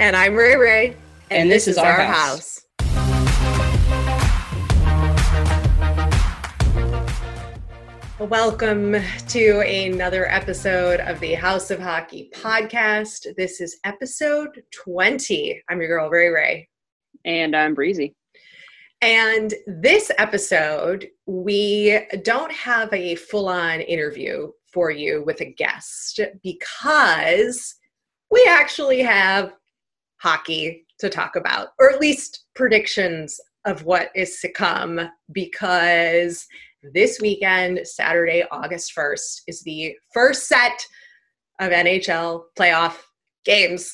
And I'm Ray Ray. And, and this, this, is, our, our house. house. Welcome to another episode of the House of Hockey podcast. This is episode 20. I'm your girl, Ray Ray. And I'm Breezy. And this episode, we don't have a full on interview for you with a guest because we actually have hockey to talk about, or at least predictions of what is to come, because this weekend, Saturday, August 1st, is the first set of NHL playoff games.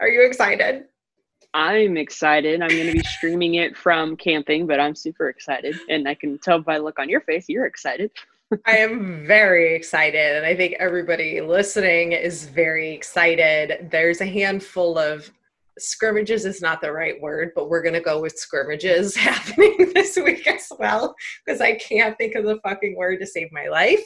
Are you excited? I'm excited. I'm going to be streaming it from camping, but I'm super excited. And I can tell by the look on your face, you're excited. I am very excited. And I think everybody listening is very excited. There's a handful of scrimmages is not the right word, but we're going to go with scrimmages happening this week as well because I can't think of the fucking word to save my life.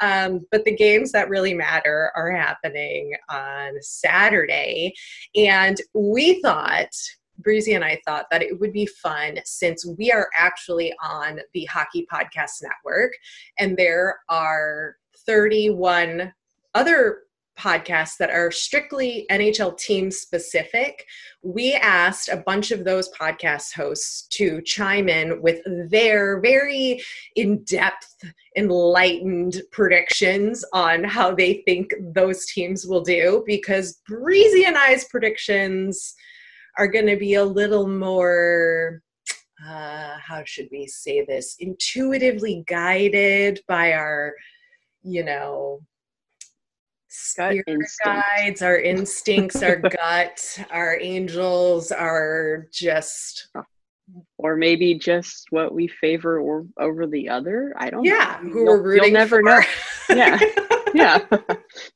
Um, but the games that really matter are happening on Saturday. And we thought, Breezy and I thought that it would be fun since we are actually on the Hockey Podcast Network and there are 31 other podcasts that are strictly NHL team specific, we asked a bunch of those podcast hosts to chime in with their very in depth, enlightened predictions on how they think those teams will do because Breezy and I's predictions are going to be a little more. Uh, how should we say this? Intuitively guided by our, you know, spirit guides, our instincts, our gut, our angels are just or maybe just what we favor or over the other. I don't yeah, know. who we're rooting You'll never for. know. Yeah. yeah.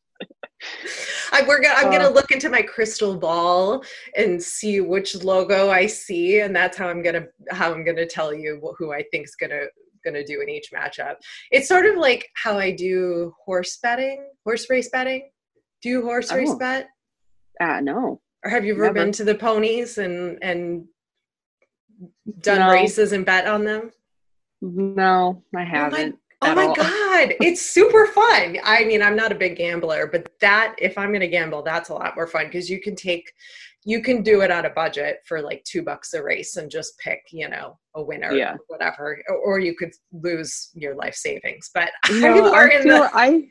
I, we're gonna, I'm uh, gonna look into my crystal ball and see which logo I see, and that's how I'm gonna how I'm gonna tell you who I think's gonna going to do in each matchup. It's sort of like how I do horse betting, horse race betting. Do you horse race oh. bet? Uh, no. Or have you ever Never. been to the ponies and and done no. races and bet on them? No, I haven't. Oh my, oh my god, it's super fun. I mean, I'm not a big gambler, but that if I'm going to gamble, that's a lot more fun because you can take you can do it on a budget for like two bucks a race and just pick, you know, a winner yeah. or whatever. Or you could lose your life savings. But no, I, feel, the- I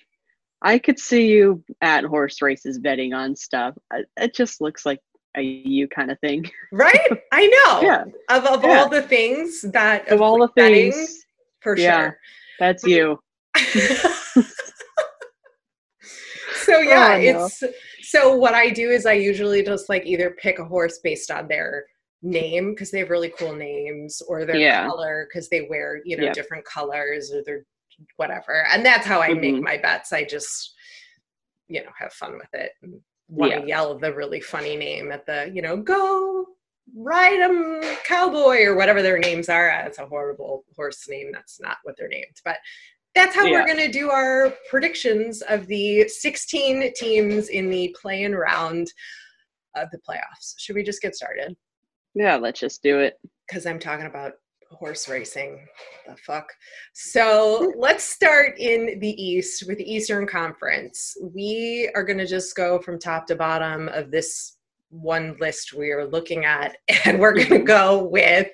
I could see you at horse races betting on stuff. It just looks like a you kind of thing. Right? I know. yeah. Of, of yeah. all the things that of all the betting, things for yeah, sure. That's you. so yeah, oh, no. it's so what I do is I usually just like either pick a horse based on their name because they have really cool names or their yeah. color because they wear you know yep. different colors or their whatever and that's how i mm-hmm. make my bets i just you know have fun with it and want to yeah. yell the really funny name at the you know go ride them cowboy or whatever their names are uh, it's a horrible horse name that's not what they're named but that's how yeah. we're going to do our predictions of the 16 teams in the play-in round of the playoffs. Should we just get started? Yeah, let's just do it. Because I'm talking about horse racing. The fuck. So let's start in the East with the Eastern Conference. We are going to just go from top to bottom of this one list we are looking at, and we're going to go with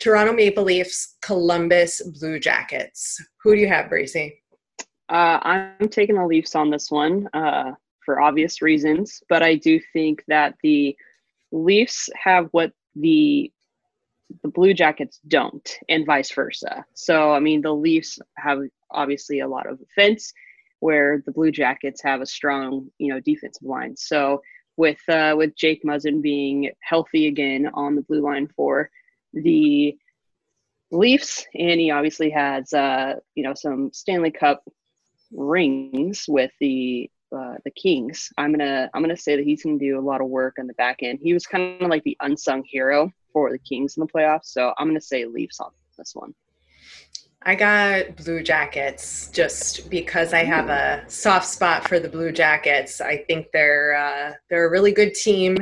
Toronto Maple Leafs, Columbus Blue Jackets. Who do you have, Breezy? Uh, I'm taking the Leafs on this one uh, for obvious reasons, but I do think that the Leafs have what the the Blue Jackets don't, and vice versa. So, I mean, the Leafs have obviously a lot of offense, where the Blue Jackets have a strong, you know, defensive line. So, with uh, with Jake Muzzin being healthy again on the blue line for the Leafs, and he obviously has uh, you know some Stanley Cup rings with the uh, the Kings. I'm gonna I'm gonna say that he's gonna do a lot of work on the back end. He was kind of like the unsung hero for the Kings in the playoffs, so I'm gonna say Leafs on this one. I got Blue Jackets just because I have a soft spot for the Blue Jackets. I think they're uh, they're a really good team,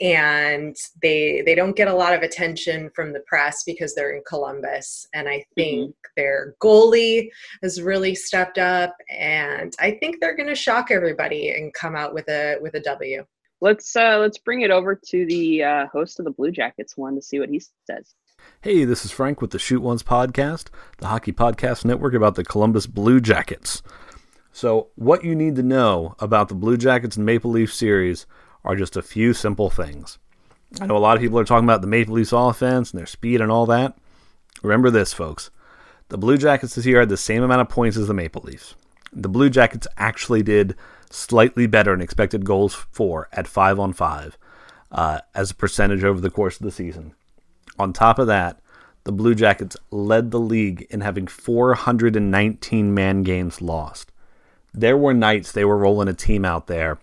and they they don't get a lot of attention from the press because they're in Columbus. And I think mm-hmm. their goalie has really stepped up, and I think they're going to shock everybody and come out with a with a W. Let's uh, let's bring it over to the uh, host of the Blue Jackets one to see what he says. Hey, this is Frank with the Shoot Ones podcast, the hockey podcast network about the Columbus Blue Jackets. So, what you need to know about the Blue Jackets and Maple Leaf series are just a few simple things. I know a lot of people are talking about the Maple Leafs offense and their speed and all that. Remember this, folks. The Blue Jackets this year had the same amount of points as the Maple Leafs. The Blue Jackets actually did slightly better in expected goals for at 5 on 5 uh, as a percentage over the course of the season. On top of that, the Blue Jackets led the league in having 419 man games lost. There were nights they were rolling a team out there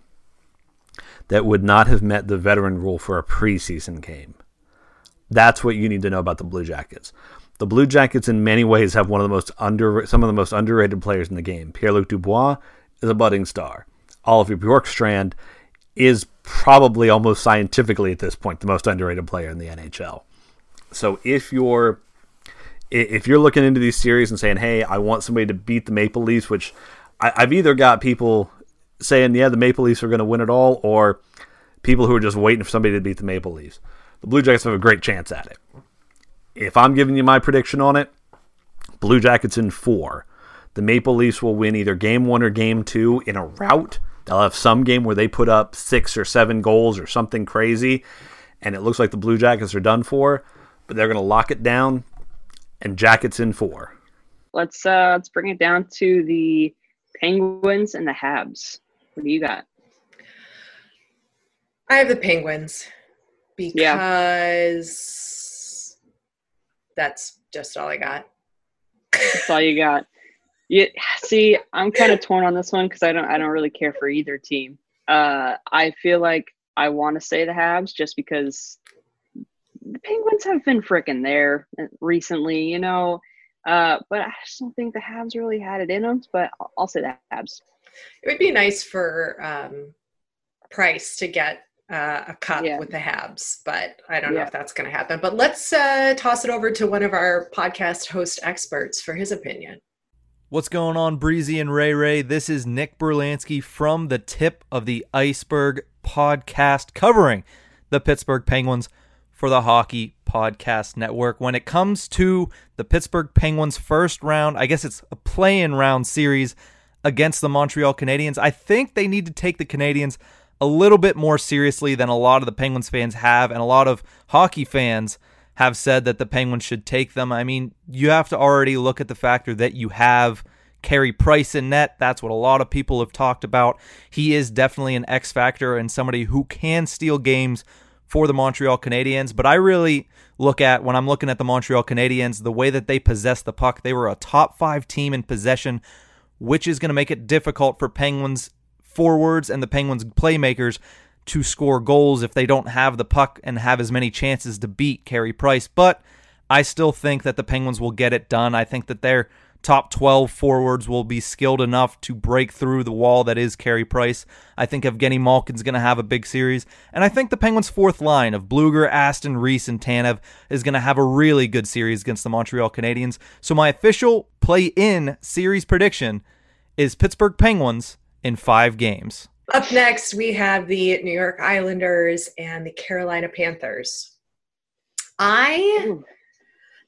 that would not have met the veteran rule for a preseason game. That's what you need to know about the Blue Jackets. The Blue Jackets, in many ways, have one of the most under some of the most underrated players in the game. Pierre Luc Dubois is a budding star. Oliver Bjorkstrand is probably almost scientifically at this point the most underrated player in the NHL. So if you're if you're looking into these series and saying, "Hey, I want somebody to beat the Maple Leafs," which I, have either got people saying, "Yeah, the Maple Leafs are going to win it all," or people who are just waiting for somebody to beat the Maple Leafs. The Blue Jackets have a great chance at it. If I'm giving you my prediction on it, Blue Jackets in four. The Maple Leafs will win either game one or game two in a rout. They'll have some game where they put up six or seven goals or something crazy, and it looks like the Blue Jackets are done for but they're going to lock it down, and Jackets in four. Let's uh let's bring it down to the Penguins and the Habs. What do you got? I have the Penguins because yeah. that's just all I got. that's all you got. You see, I'm kind of torn on this one because I don't I don't really care for either team. Uh, I feel like I want to say the Habs just because the Penguins have been freaking there recently, you know. Uh, but I just don't think the Habs really had it in them. But I'll, I'll say the Habs. It would be nice for um, Price to get uh, a cup yeah. with the Habs, but I don't know if that's going to happen. But let's uh, toss it over to one of our podcast host experts for his opinion. What's going on, Breezy and Ray Ray? This is Nick Berlansky from the Tip of the Iceberg podcast covering the Pittsburgh Penguins for the Hockey Podcast Network. When it comes to the Pittsburgh Penguins' first round, I guess it's a play in round series against the Montreal Canadiens, I think they need to take the Canadiens a little bit more seriously than a lot of the Penguins fans have, and a lot of hockey fans have said that the Penguins should take them. I mean, you have to already look at the factor that you have Carey Price in net. That's what a lot of people have talked about. He is definitely an X factor and somebody who can steal games for the Montreal Canadiens, but I really look at when I'm looking at the Montreal Canadiens, the way that they possess the puck. They were a top five team in possession, which is going to make it difficult for Penguins forwards and the Penguins playmakers to score goals if they don't have the puck and have as many chances to beat Carey Price. But I still think that the Penguins will get it done. I think that they're top 12 forwards will be skilled enough to break through the wall that is Carey Price. I think Evgeny Malkin's going to have a big series. And I think the Penguins' fourth line of Blueger, Aston, Reese, and Tanev is going to have a really good series against the Montreal Canadiens. So my official play in series prediction is Pittsburgh Penguins in five games. Up next, we have the New York Islanders and the Carolina Panthers. I.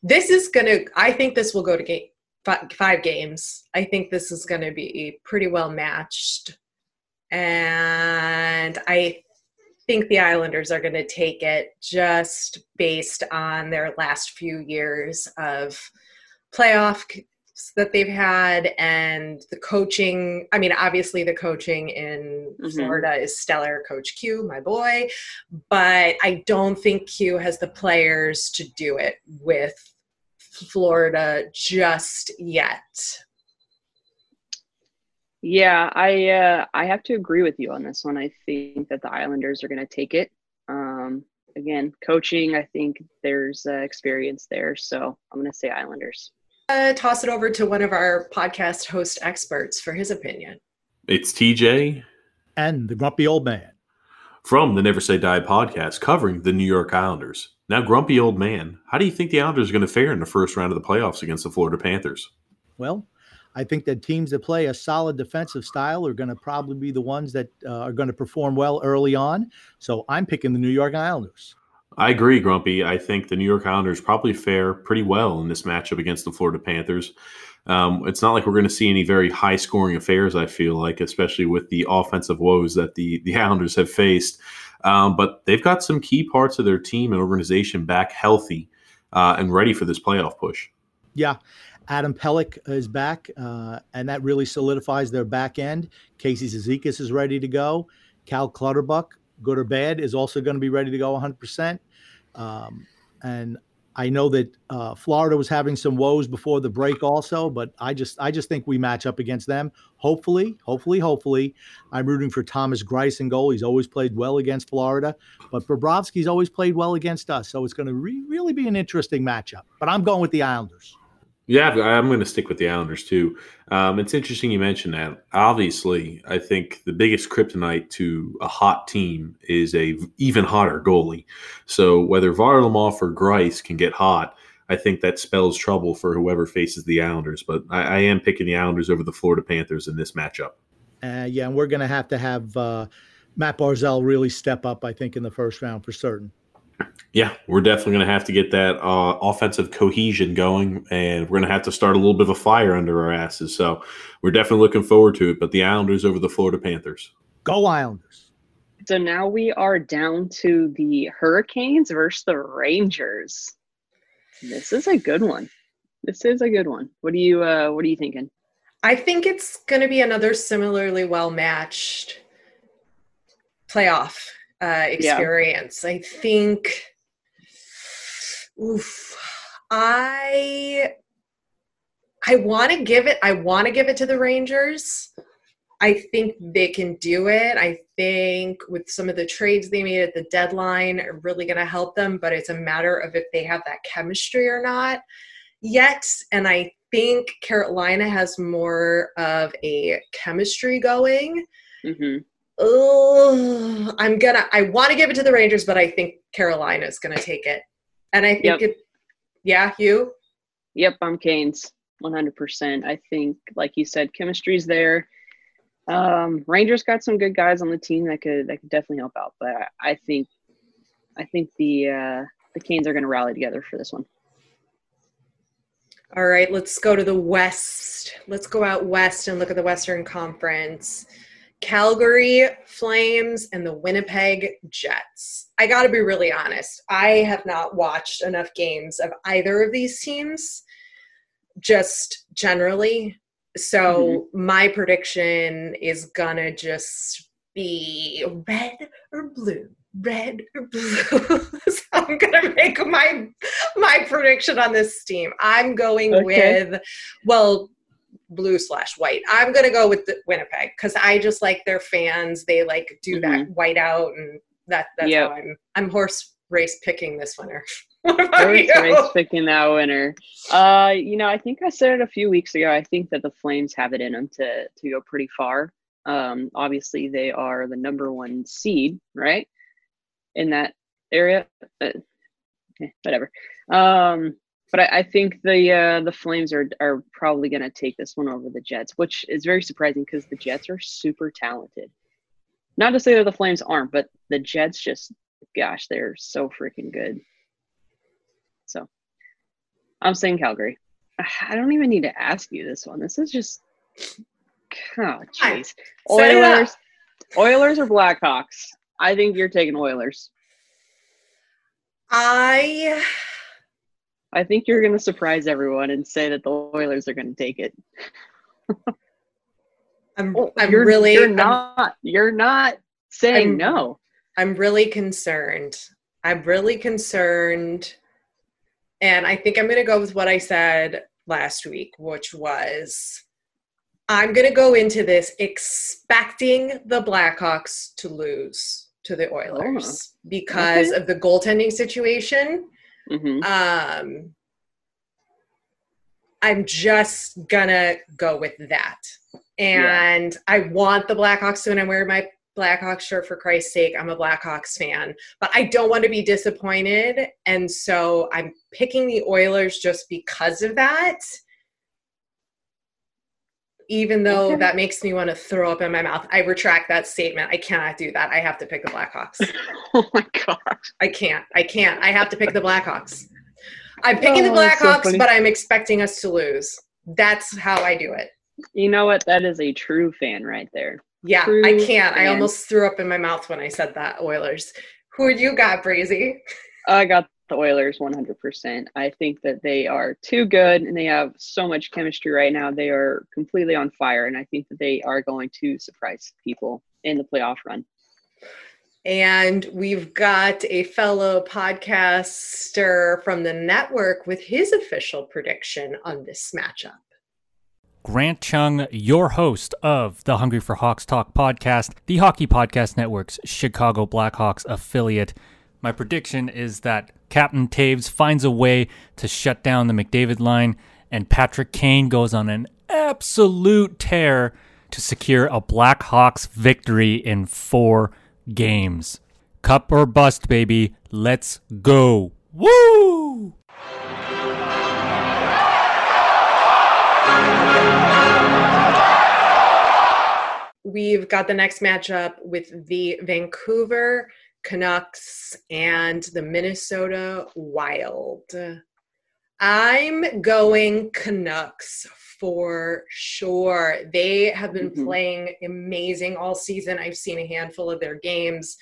This is going to, I think this will go to game five games. I think this is going to be pretty well matched. And I think the Islanders are going to take it just based on their last few years of playoff that they've had and the coaching. I mean, obviously, the coaching in Mhm. Florida is stellar. Coach Q, my boy, but I don't think Q has the players to do it with Florida just yet. Yeah, I uh, I have to agree with you on this one. I think that the Islanders are going to take it. Um, again, coaching, I think there's uh, experience there, so I'm going to say Islanders. Uh, toss it over to one of our podcast host experts for his opinion. It's TJ and the grumpy old man. from the Never Say Die podcast covering the New York Islanders. Now, grumpy old man, how do you think the Islanders are going to fare in the first round of the playoffs against the Florida Panthers? Well, I think that teams that play a solid defensive style are going to probably be the ones that uh, are going to perform well early on. So I'm picking the New York Islanders. I agree, Grumpy. I think the New York Islanders probably fare pretty well in this matchup against the Florida Panthers. Um, it's not like we're going to see any very high scoring affairs, I feel like, especially with the offensive woes that the, the Islanders have faced. Um, but they've got some key parts of their team and organization back healthy uh, and ready for this playoff push. Yeah. Adam Pelech is back, uh, and that really solidifies their back end. Casey Cizikas is ready to go. Cal Clutterbuck, good or bad, is also going to be ready to go 100%. Um, and I know that uh, Florida was having some woes before the break, also, but I just I just think we match up against them. Hopefully, hopefully, hopefully, I'm rooting for Thomas Greiss in goal. He's always played well against Florida, but Bobrovsky's always played well against us, so it's going to re- really be an interesting matchup. But I'm going with the Islanders. Yeah, I'm going to stick with the Islanders too. Um, it's interesting you mentioned that. Obviously, I think the biggest kryptonite to a hot team is a even hotter goalie. So whether Varlamov or Greiss can get hot, I think that spells trouble for whoever faces the Islanders. But I, I am picking the Islanders over the Florida Panthers in this matchup. Uh, yeah, and we're going to have to have uh, Matt Barzal really step up, I think, in the first round for certain. Yeah, we're definitely going to have to get that uh, offensive cohesion going, and we're going to have to start a little bit of a fire under our asses. So we're definitely looking forward to it. But the Islanders over the Florida Panthers. Go Islanders. So now we are down to the Hurricanes versus the Rangers. This is a good one. This is a good one. What do you uh what are you thinking? I think it's going to be another similarly well matched playoff uh, experience. Yeah. I think. Oof, I I want to give it. I want to give it to the Rangers. I think they can do it. I think with some of the trades they made at the deadline are really going to help them, but it's a matter of if they have that chemistry or not yet. And I think Carolina has more of a chemistry going. Mm-hmm. Oh, I'm gonna. I want to give it to the Rangers, but I think Carolina is gonna take it. And I think Yep. it. Yeah, you. Yep, I'm Canes. 100%. I think, like you said, chemistry's there. Um, Rangers got some good guys on the team that could that could definitely help out, but I, I think I think the uh, the Canes are going to rally together for this one. All right, let's go to the West. Let's go out west and look at the Western Conference. Calgary Flames and the Winnipeg Jets. I got to be really honest. I have not watched enough games of either of these teams, just generally. So mm-hmm. my prediction is going to just be red or blue. Red or blue. so I'm gonna make my my prediction on this team. I'm going Okay. with well, blue slash white. I'm gonna go with the Winnipeg because I just like their fans. They like do that white out, and that that's Yep. how I'm. I'm horse race picking this winner. what about Very you? nice picking that winner. Uh, you know, I think I said it a few weeks ago. I think that the Flames have it in them to to go pretty far. Um, obviously, they are the number one seed, right, in that area. But, okay, whatever. Um, but I, I think the uh, the Flames are are probably going to take this one over the Jets, which is very surprising because the Jets are super talented. Not to say that the Flames aren't, but the Jets just, gosh, they're so freaking good. So I'm saying Calgary. I don't even need to ask you this one. This is just oh jeez. Set it up. Oilers. Oilers or Blackhawks? I think you're taking Oilers. I I think you're going to surprise everyone and say that the Oilers are going to take it. I'm, Oh, I'm you're, really, You're I'm- not. You're not saying I'm- no. I'm really concerned. I'm really concerned. And I think I'm going to go with what I said last week, which was I'm going to go into this expecting the Blackhawks to lose to the Oilers oh, because of the goaltending situation. Hmm Um, I'm just gonna go with that. And I want the Blackhawks to win. I'm wearing my Blackhawks shirt for Christ's sake. I'm a Blackhawks fan, but I don't want to be disappointed. And so I'm picking the Oilers just because of that. Even though that makes me want to throw up in my mouth, I retract that statement. I cannot do that. I have to pick the Blackhawks. Oh my gosh. I can't. I can't. I have to pick the Blackhawks. I'm picking Oh, the that's so Blackhawks, but I'm expecting us to lose. That's how I do it. You know what? That is a true fan right there. Yeah, I can't. I almost threw up in my mouth when I said that, Oilers. Who you got, Breezy? I got the Oilers 100%. I think that they are too good and they have so much chemistry right now. They are completely on fire, and I think that they are going to surprise people in the playoff run. And we've got a fellow podcaster from the network with his official prediction on this matchup. Grant Chung, your host of the Hungry for Hawks Talk podcast, the Hockey Podcast Network's Chicago Blackhawks affiliate. My prediction is that Captain Toews finds a way to shut down the McDavid line, and Patrick Kane goes on an absolute tear to secure a Blackhawks victory in four games. Cup or bust, baby. Let's go. Woo! We've got the next matchup with the Vancouver Canucks and the Minnesota Wild. I'm going Canucks for sure. They have been Mhm. playing amazing all season. I've seen a handful of their games.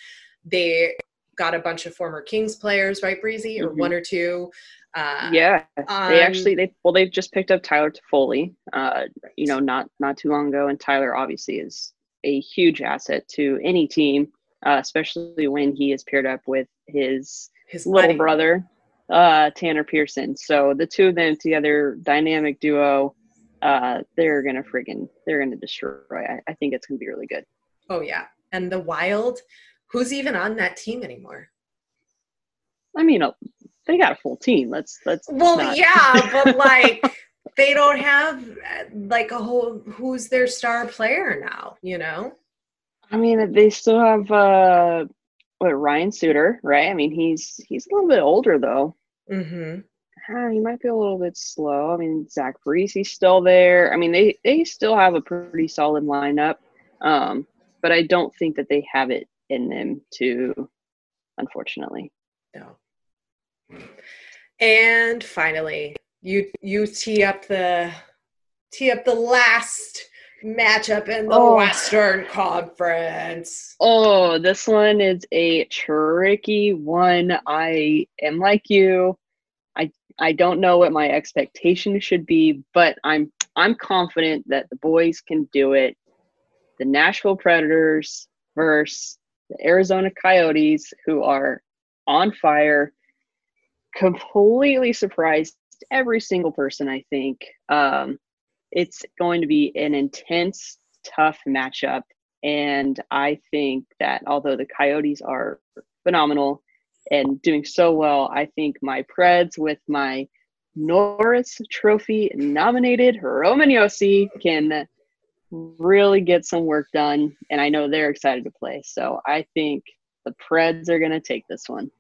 They got a bunch of former Kings players, right, Breezy, or Mhm. one or two. Uh, yeah, they um, actually they well they've just picked up Tyler Toffoli, uh, you know, not not too long ago, and Tyler obviously is a huge asset to any team, uh, especially when he is paired up with his his little buddy. brother, uh, Tanner Pearson. So the two of them together, dynamic duo, uh, they're gonna friggin' they're gonna destroy. I, I think it's gonna be really good. Oh yeah, and the Wild. Who's even on that team anymore? I mean, uh, they got a full team. Let's let's Well, not- yeah, but like they don't have uh, like a whole who's their star player now, you know? I mean, they still have uh, what Ryan Suter, right? I mean, he's he's a little bit older though. Mm-hmm. Ah, he might be a little bit slow. I mean, Zach Parise's still there. I mean, they they still have a pretty solid lineup, um, but I don't think that they have it in them to, unfortunately. No. And finally, you you tee up the tee up the last matchup in the Oh. Western Conference. Oh, this one is a tricky one. I am like you. I I don't know what my expectation should be, but I'm I'm confident that the boys can do it. The Nashville Predators versus the Arizona Coyotes, who are on fire, completely surprised every single person. I think um, it's going to be an intense, tough matchup. And I think that although the Coyotes are phenomenal and doing so well, I think my Preds with my Norris Trophy nominated Roman Josi can really get some work done. And I know they're excited to play. So I think the Preds are going to take this one.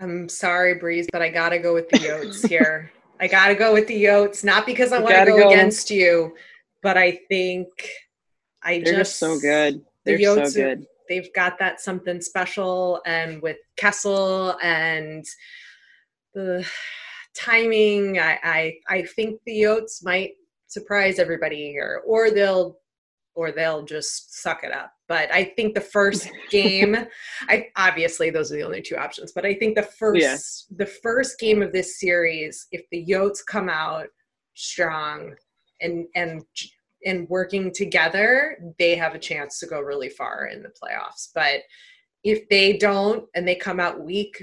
I'm sorry, Breeze, but I gotta go with the Yotes here. I gotta go with the Yotes, not because I want to go, go. against you, but I think I They're just just so good. They're so Yotes are- good. they've got that something special and with Kessel and the timing I, I I think the Yotes might surprise everybody here or they'll or they'll just suck it up. But I think the first game, I obviously those are the only two options. But I think the first Yeah. the first game of this series, if the Yotes come out strong and and and working together, they have a chance to go really far in the playoffs. But if they don't and they come out weak,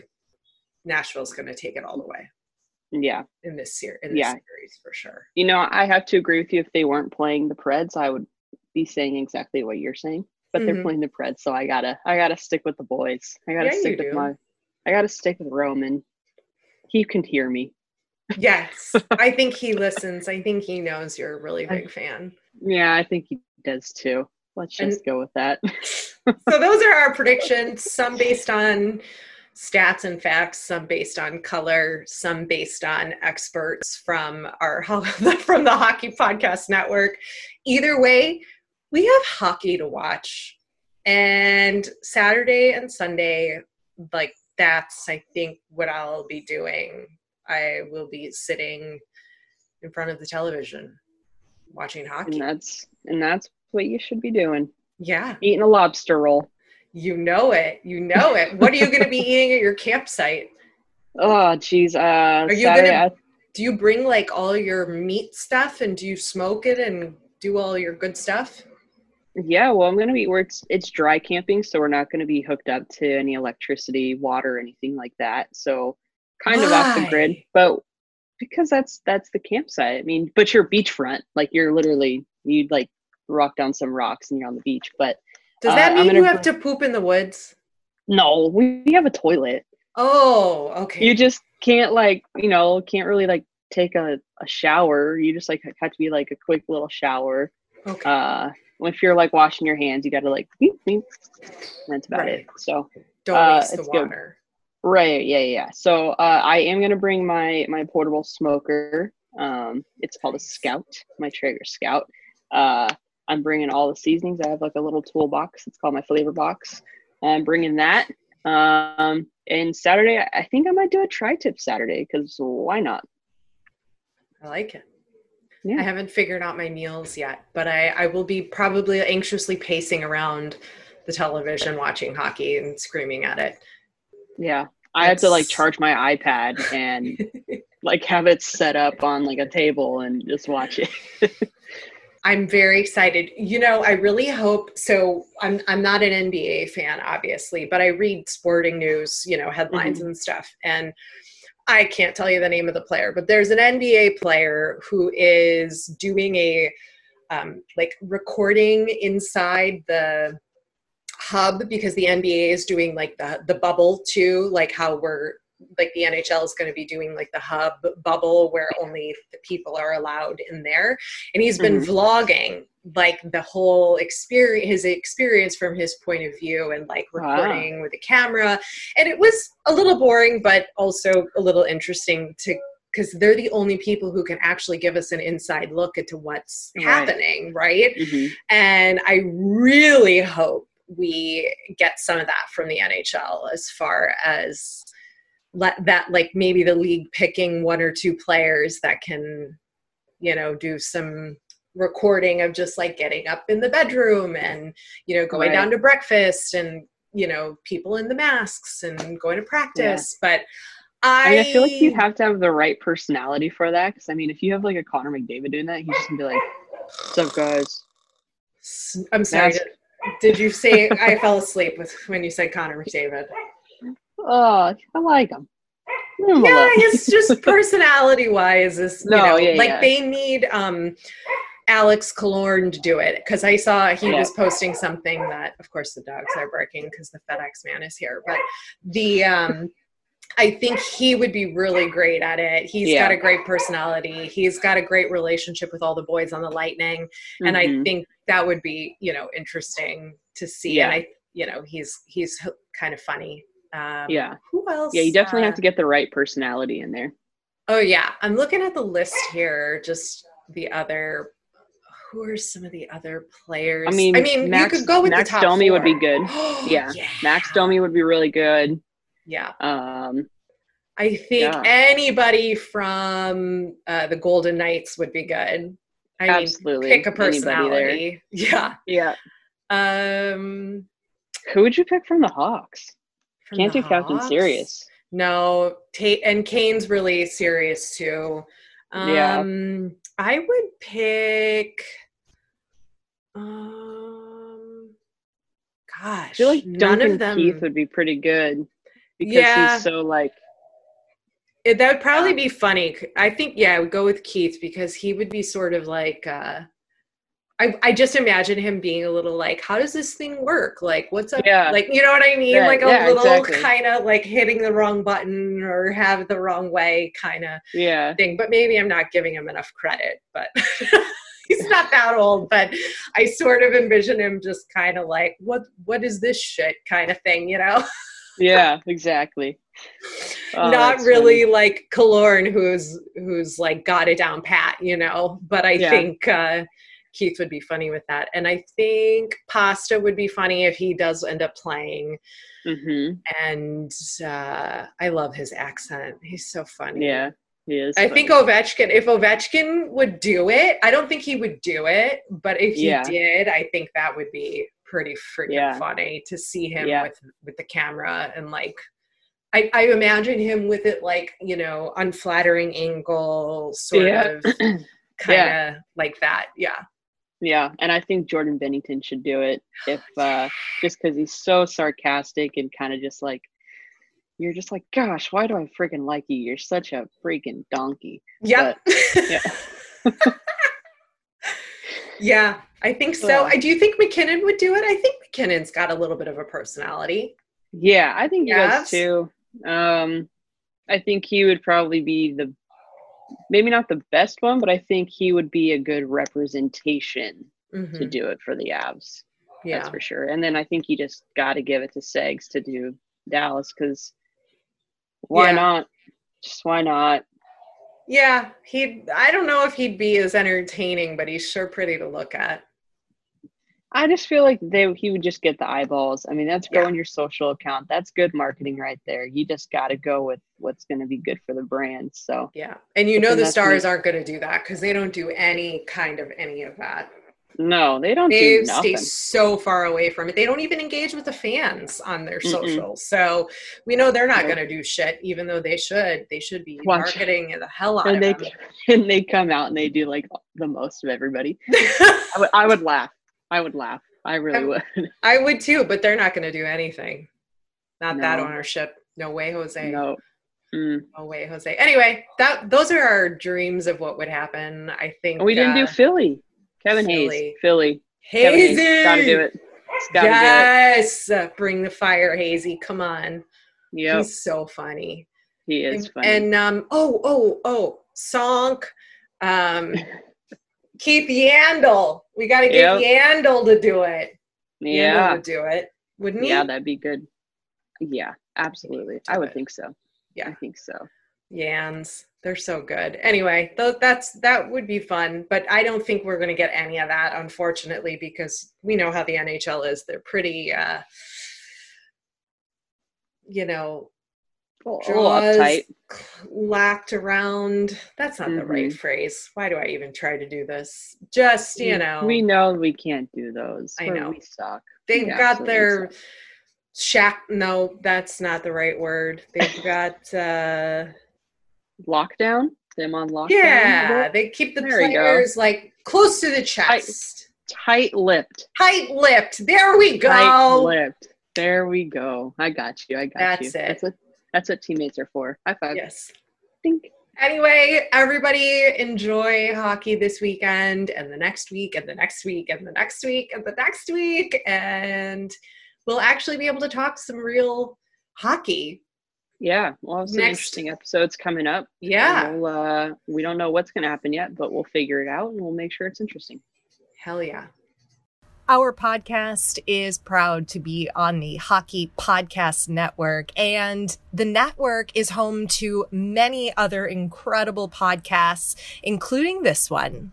Nashville's going to take it all the way Yeah. in this series. In this Yeah. series for sure. You know, I have to agree with you. If they weren't playing the Preds, I would be saying exactly what you're saying. But Mhm. they're playing the Preds, so I gotta, I gotta stick with the boys. I gotta Yeah, stick with do. my, I gotta stick with Roman. He can hear me. Yes, I think he listens. I think he knows you're a really I- big fan. Yeah, I think he does too. Let's And- just go with that. So those are our predictions. Some based on stats and facts, some based on color, some based on experts from our from the Hockey Podcast Network. Either way, we have hockey to watch, and Saturday and Sunday, like that's I think what I'll be doing. I will be sitting in front of the television watching hockey. and that's, and that's what you should be doing. yeah. Eating a lobster roll. You know it. You know it. What are you going to be eating at your campsite? Oh, geez. Uh, Are you Saturday, gonna- I- Do you bring like all your meat stuff and do you smoke it and do all your good stuff? Yeah, well, I'm gonna be. We're it's, it's dry camping, so we're not gonna be hooked up to any electricity, water, anything like that. So kind of off the grid, but because that's that's the campsite. I mean, but you're beachfront, like you're literally you'd like rock down some rocks and you're on the beach. But Does Uh, that I'm mean gonna you have to poop in the woods? no, we, we have a toilet. Oh, okay. You just can't like you know can't really like take a, a shower. You just like have to be like a quick little shower. okay. Uh, if you're like washing your hands, you got to like beep, beep. That's about Right. it. So. Don't uh, waste the it's good. water. Right, yeah, yeah. So uh, I am gonna bring my my portable smoker. Um, it's called a Scout, my Traeger Scout. Uh, I'm bringing all the seasonings. I have like a little toolbox. It's called my flavor box. I'm bringing that. Um, and Saturday, I- I think I might do a tri-tip Saturday because why not? I like it. Yeah. I haven't figured out my meals yet, but I, I will be probably anxiously pacing around the television watching hockey and screaming at it. Yeah, I have to like charge my iPad and like have it set up on like a table and just watch it. I'm very excited. You know, I really hope so I'm I'm not an NBA fan obviously, but I read sporting news, you know, headlines mm-hmm. and stuff. And I can't tell you the name of the player, but there's an NBA player who is doing a um, like recording inside the hub because the NBA is doing like the the bubble too, like how we're like the NHL is going to be doing like the hub bubble where only the people are allowed in there. And he's been Mhm. vlogging like the whole experience, his experience from his point of view and like Wow. recording with a camera. And it was a little boring, but also a little interesting to because they're the only people who can actually give us an inside look into what's Right. happening, right? Mhm. And I really hope we get some of that from the NHL as far as let that like maybe the league picking one or two players that can you know do some recording of just like getting up in the bedroom and you know going Right. down to breakfast and you know people in the masks and going to practice but I, I mean, I feel like you have to have the right personality for that. Because I mean, if you have like a Connor McDavid doing that, he's just gonna be like, "What's up, guys?" I'm sorry. Did, did you say I fell asleep with when you said Connor McDavid? Oh, I like him. Yeah, he's just personality wise is you No, know yeah, like yeah. they need um Alex Killorn to do it because I saw he Yeah. was posting something that of course the dogs are barking because the FedEx man is here, but the um I think he would be really great at it. He's Yeah. got a great personality. He's got a great relationship with all the boys on the Lightning and I Mhm. think that would be you know interesting to see. Yeah. And I, you know, he's he's kind of funny. Um, Yeah. Who else? yeah, you definitely Uh, have to get the right personality in there. Oh yeah, I'm looking at the list here. Just the other. Who are some of the other players? I mean, I mean, Max- you could go with Max the top Domi would be good. Yeah, yeah. Max Domi would be really good. Yeah, Um, I think Yeah. anybody from uh, the Golden Knights would be good. I Absolutely. mean, pick a personality. Yeah. Yeah. Um, Who would you pick from the Hawks? From Can't do Captain Hawks? Serious. No, Tate and Kane's really serious too. Um, Yeah. I would pick. Um, gosh, I feel like none Duncan of them. Keith would be pretty good because Yeah. he's so like It, that would probably be funny. I think, yeah, I would go with Keith because he would be sort of like, uh, I, I just imagine him being a little like, how does this thing work? Like, what's up? Yeah. Like, you know what I mean? Yeah, like a yeah, little exactly. kind of like hitting the wrong button or have the wrong way kind of yeah. thing. But maybe I'm not giving him enough credit, but he's not that old. But I sort of envision him just kind of like, what, what is this shit kind of thing, you know? Yeah, exactly. Oh, not really funny. like Killorn who's who's like got it down pat, you know. But I Yeah. think uh Keith would be funny with that. And I think Pasta would be funny if he does end up playing. Mhm. And uh I love his accent. He's so funny. Yeah, he is. I think. Ovechkin, if Ovechkin would do it, I don't think he would do it, but if he Yeah. did, I think that would be pretty freaking Yeah. funny to see him Yeah. with with the camera and like I, I imagine him with it like, you know, unflattering angle, sort Yeah. of kind of like that. Yeah. Yeah, and I think Jordan Binnington should do it if uh just because he's so sarcastic and kind of just like you're just like, gosh, why do I freaking like you? You're such a freaking donkey. Yep. yeah. yeah, I think so. I do you think MacKinnon would do it? I think MacKinnon's got a little bit of a personality. Yeah, I think he Yes. does too. Um, I think he would probably be the maybe not the best one, but I think he would be a good representation to Mhm. do it for the Avs. Yeah. That's for sure. And then I think you just got to give it to Segs to do Dallas because why Yeah. not? Just why not? Yeah, he. I don't know if he'd be as entertaining, but he's sure pretty to look at. I just feel like they he would just get the eyeballs. I mean, that's Yeah. growing your social account. That's good marketing right there. You just got to go with what's going to be good for the brand. So Yeah, and you know the stars me. aren't going to do that because they don't do any kind of any of that. no, they don't They do stay so far away from it. They don't even engage with the fans on their Mm-mm. socials. So we know they're not going to do shit, even though they should. They should be Watch. marketing the hell out and they of them. and they come out and they do like the most of everybody. I would I would laugh. I would laugh. I really I'm- would. I would too, but they're not going to do anything. Not that ownership. No way, Jose. no. Mm. No way, Jose. Anyway, that those are our dreams of what would happen. I think we didn't uh, do Philly. Kevin Philly. Hayes. Philly. Hazy. Hayes. Gotta do it. Gotta yes, bring the fire, Hazy. Come on, Yeah. he's so funny. he is and, funny. and um, oh, oh, oh, Sonk, um, Keith Yandle. We got to get Yandle to do it. Yandle yeah. would do it, wouldn't he? Yeah, that'd be good. Yeah, absolutely. I would it. think so. Yeah. I think so. Yans, they're so good. Anyway, th- that's that would be fun, but I don't think we're going to get any of that, unfortunately, because we know how the NHL is. They're pretty, uh, you know, A little, a little draws uptight. lacked around. That's not the right Mhm. phrase. Why do I even try to do this? Just you know, We know we can't do those. I know. We suck. they've we got their shack. No, that's not the right word. They've got. uh Lockdown? Them on lockdown? Yeah, they keep the There players like close to the chest, Tight lipped. tight lipped. There we go. Tight lipped. There we go. I got you. I got That's you. it. That's what that's what teammates are for. High five. Yes. Think. Anyway, everybody enjoy hockey this weekend and the next week and the next week and the next week and the next week. And we'll actually be able to talk some real hockey. Yeah, we'll have some Next- interesting episodes coming up. Yeah. We'll, uh, we don't know what's going to happen yet, but we'll figure it out and we'll make sure it's interesting. Hell yeah. Our podcast is proud to be on the Hockey Podcast Network, and the network is home to many other incredible podcasts, including this one.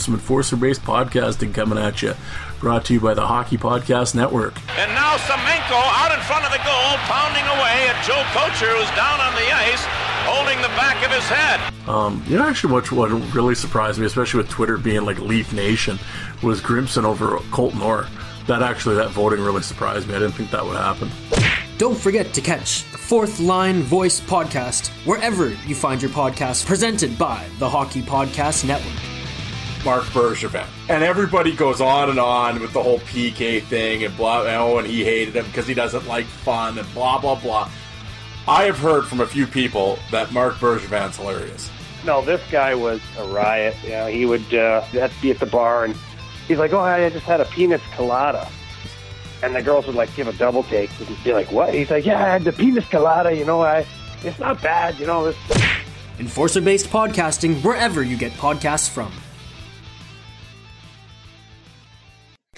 Some enforcer based podcasting coming at you. Brought to you by the Hockey Podcast Network. And now Semenko out in front of the goal, pounding away at Joe Kocur, who's down on the ice. Holding the back of his head. Um, you know, actually, what what really surprised me, especially with Twitter being like Leaf Nation, was Grimson over Colton Orr. That actually, that voting really surprised me. I didn't think that would happen. Don't forget to catch the Fourth Line Voice podcast wherever you find your podcast, presented by the Hockey Podcast Network. Marc Bergevin. And everybody goes on and on with the whole PK thing and blah, oh, and he hated him because he doesn't like fun and blah, blah, blah. I have heard from a few people that Marc Bergevin's hilarious. No, this guy was a riot. You know, he would uh, have to be at the bar and he's like, oh, I just had a penis colada. And the girls would like give a double take and be like, what? He's like, yeah, I had the penis colada, you know, I, it's not bad, you know. It's... Enforcer based podcasting wherever you get podcasts from.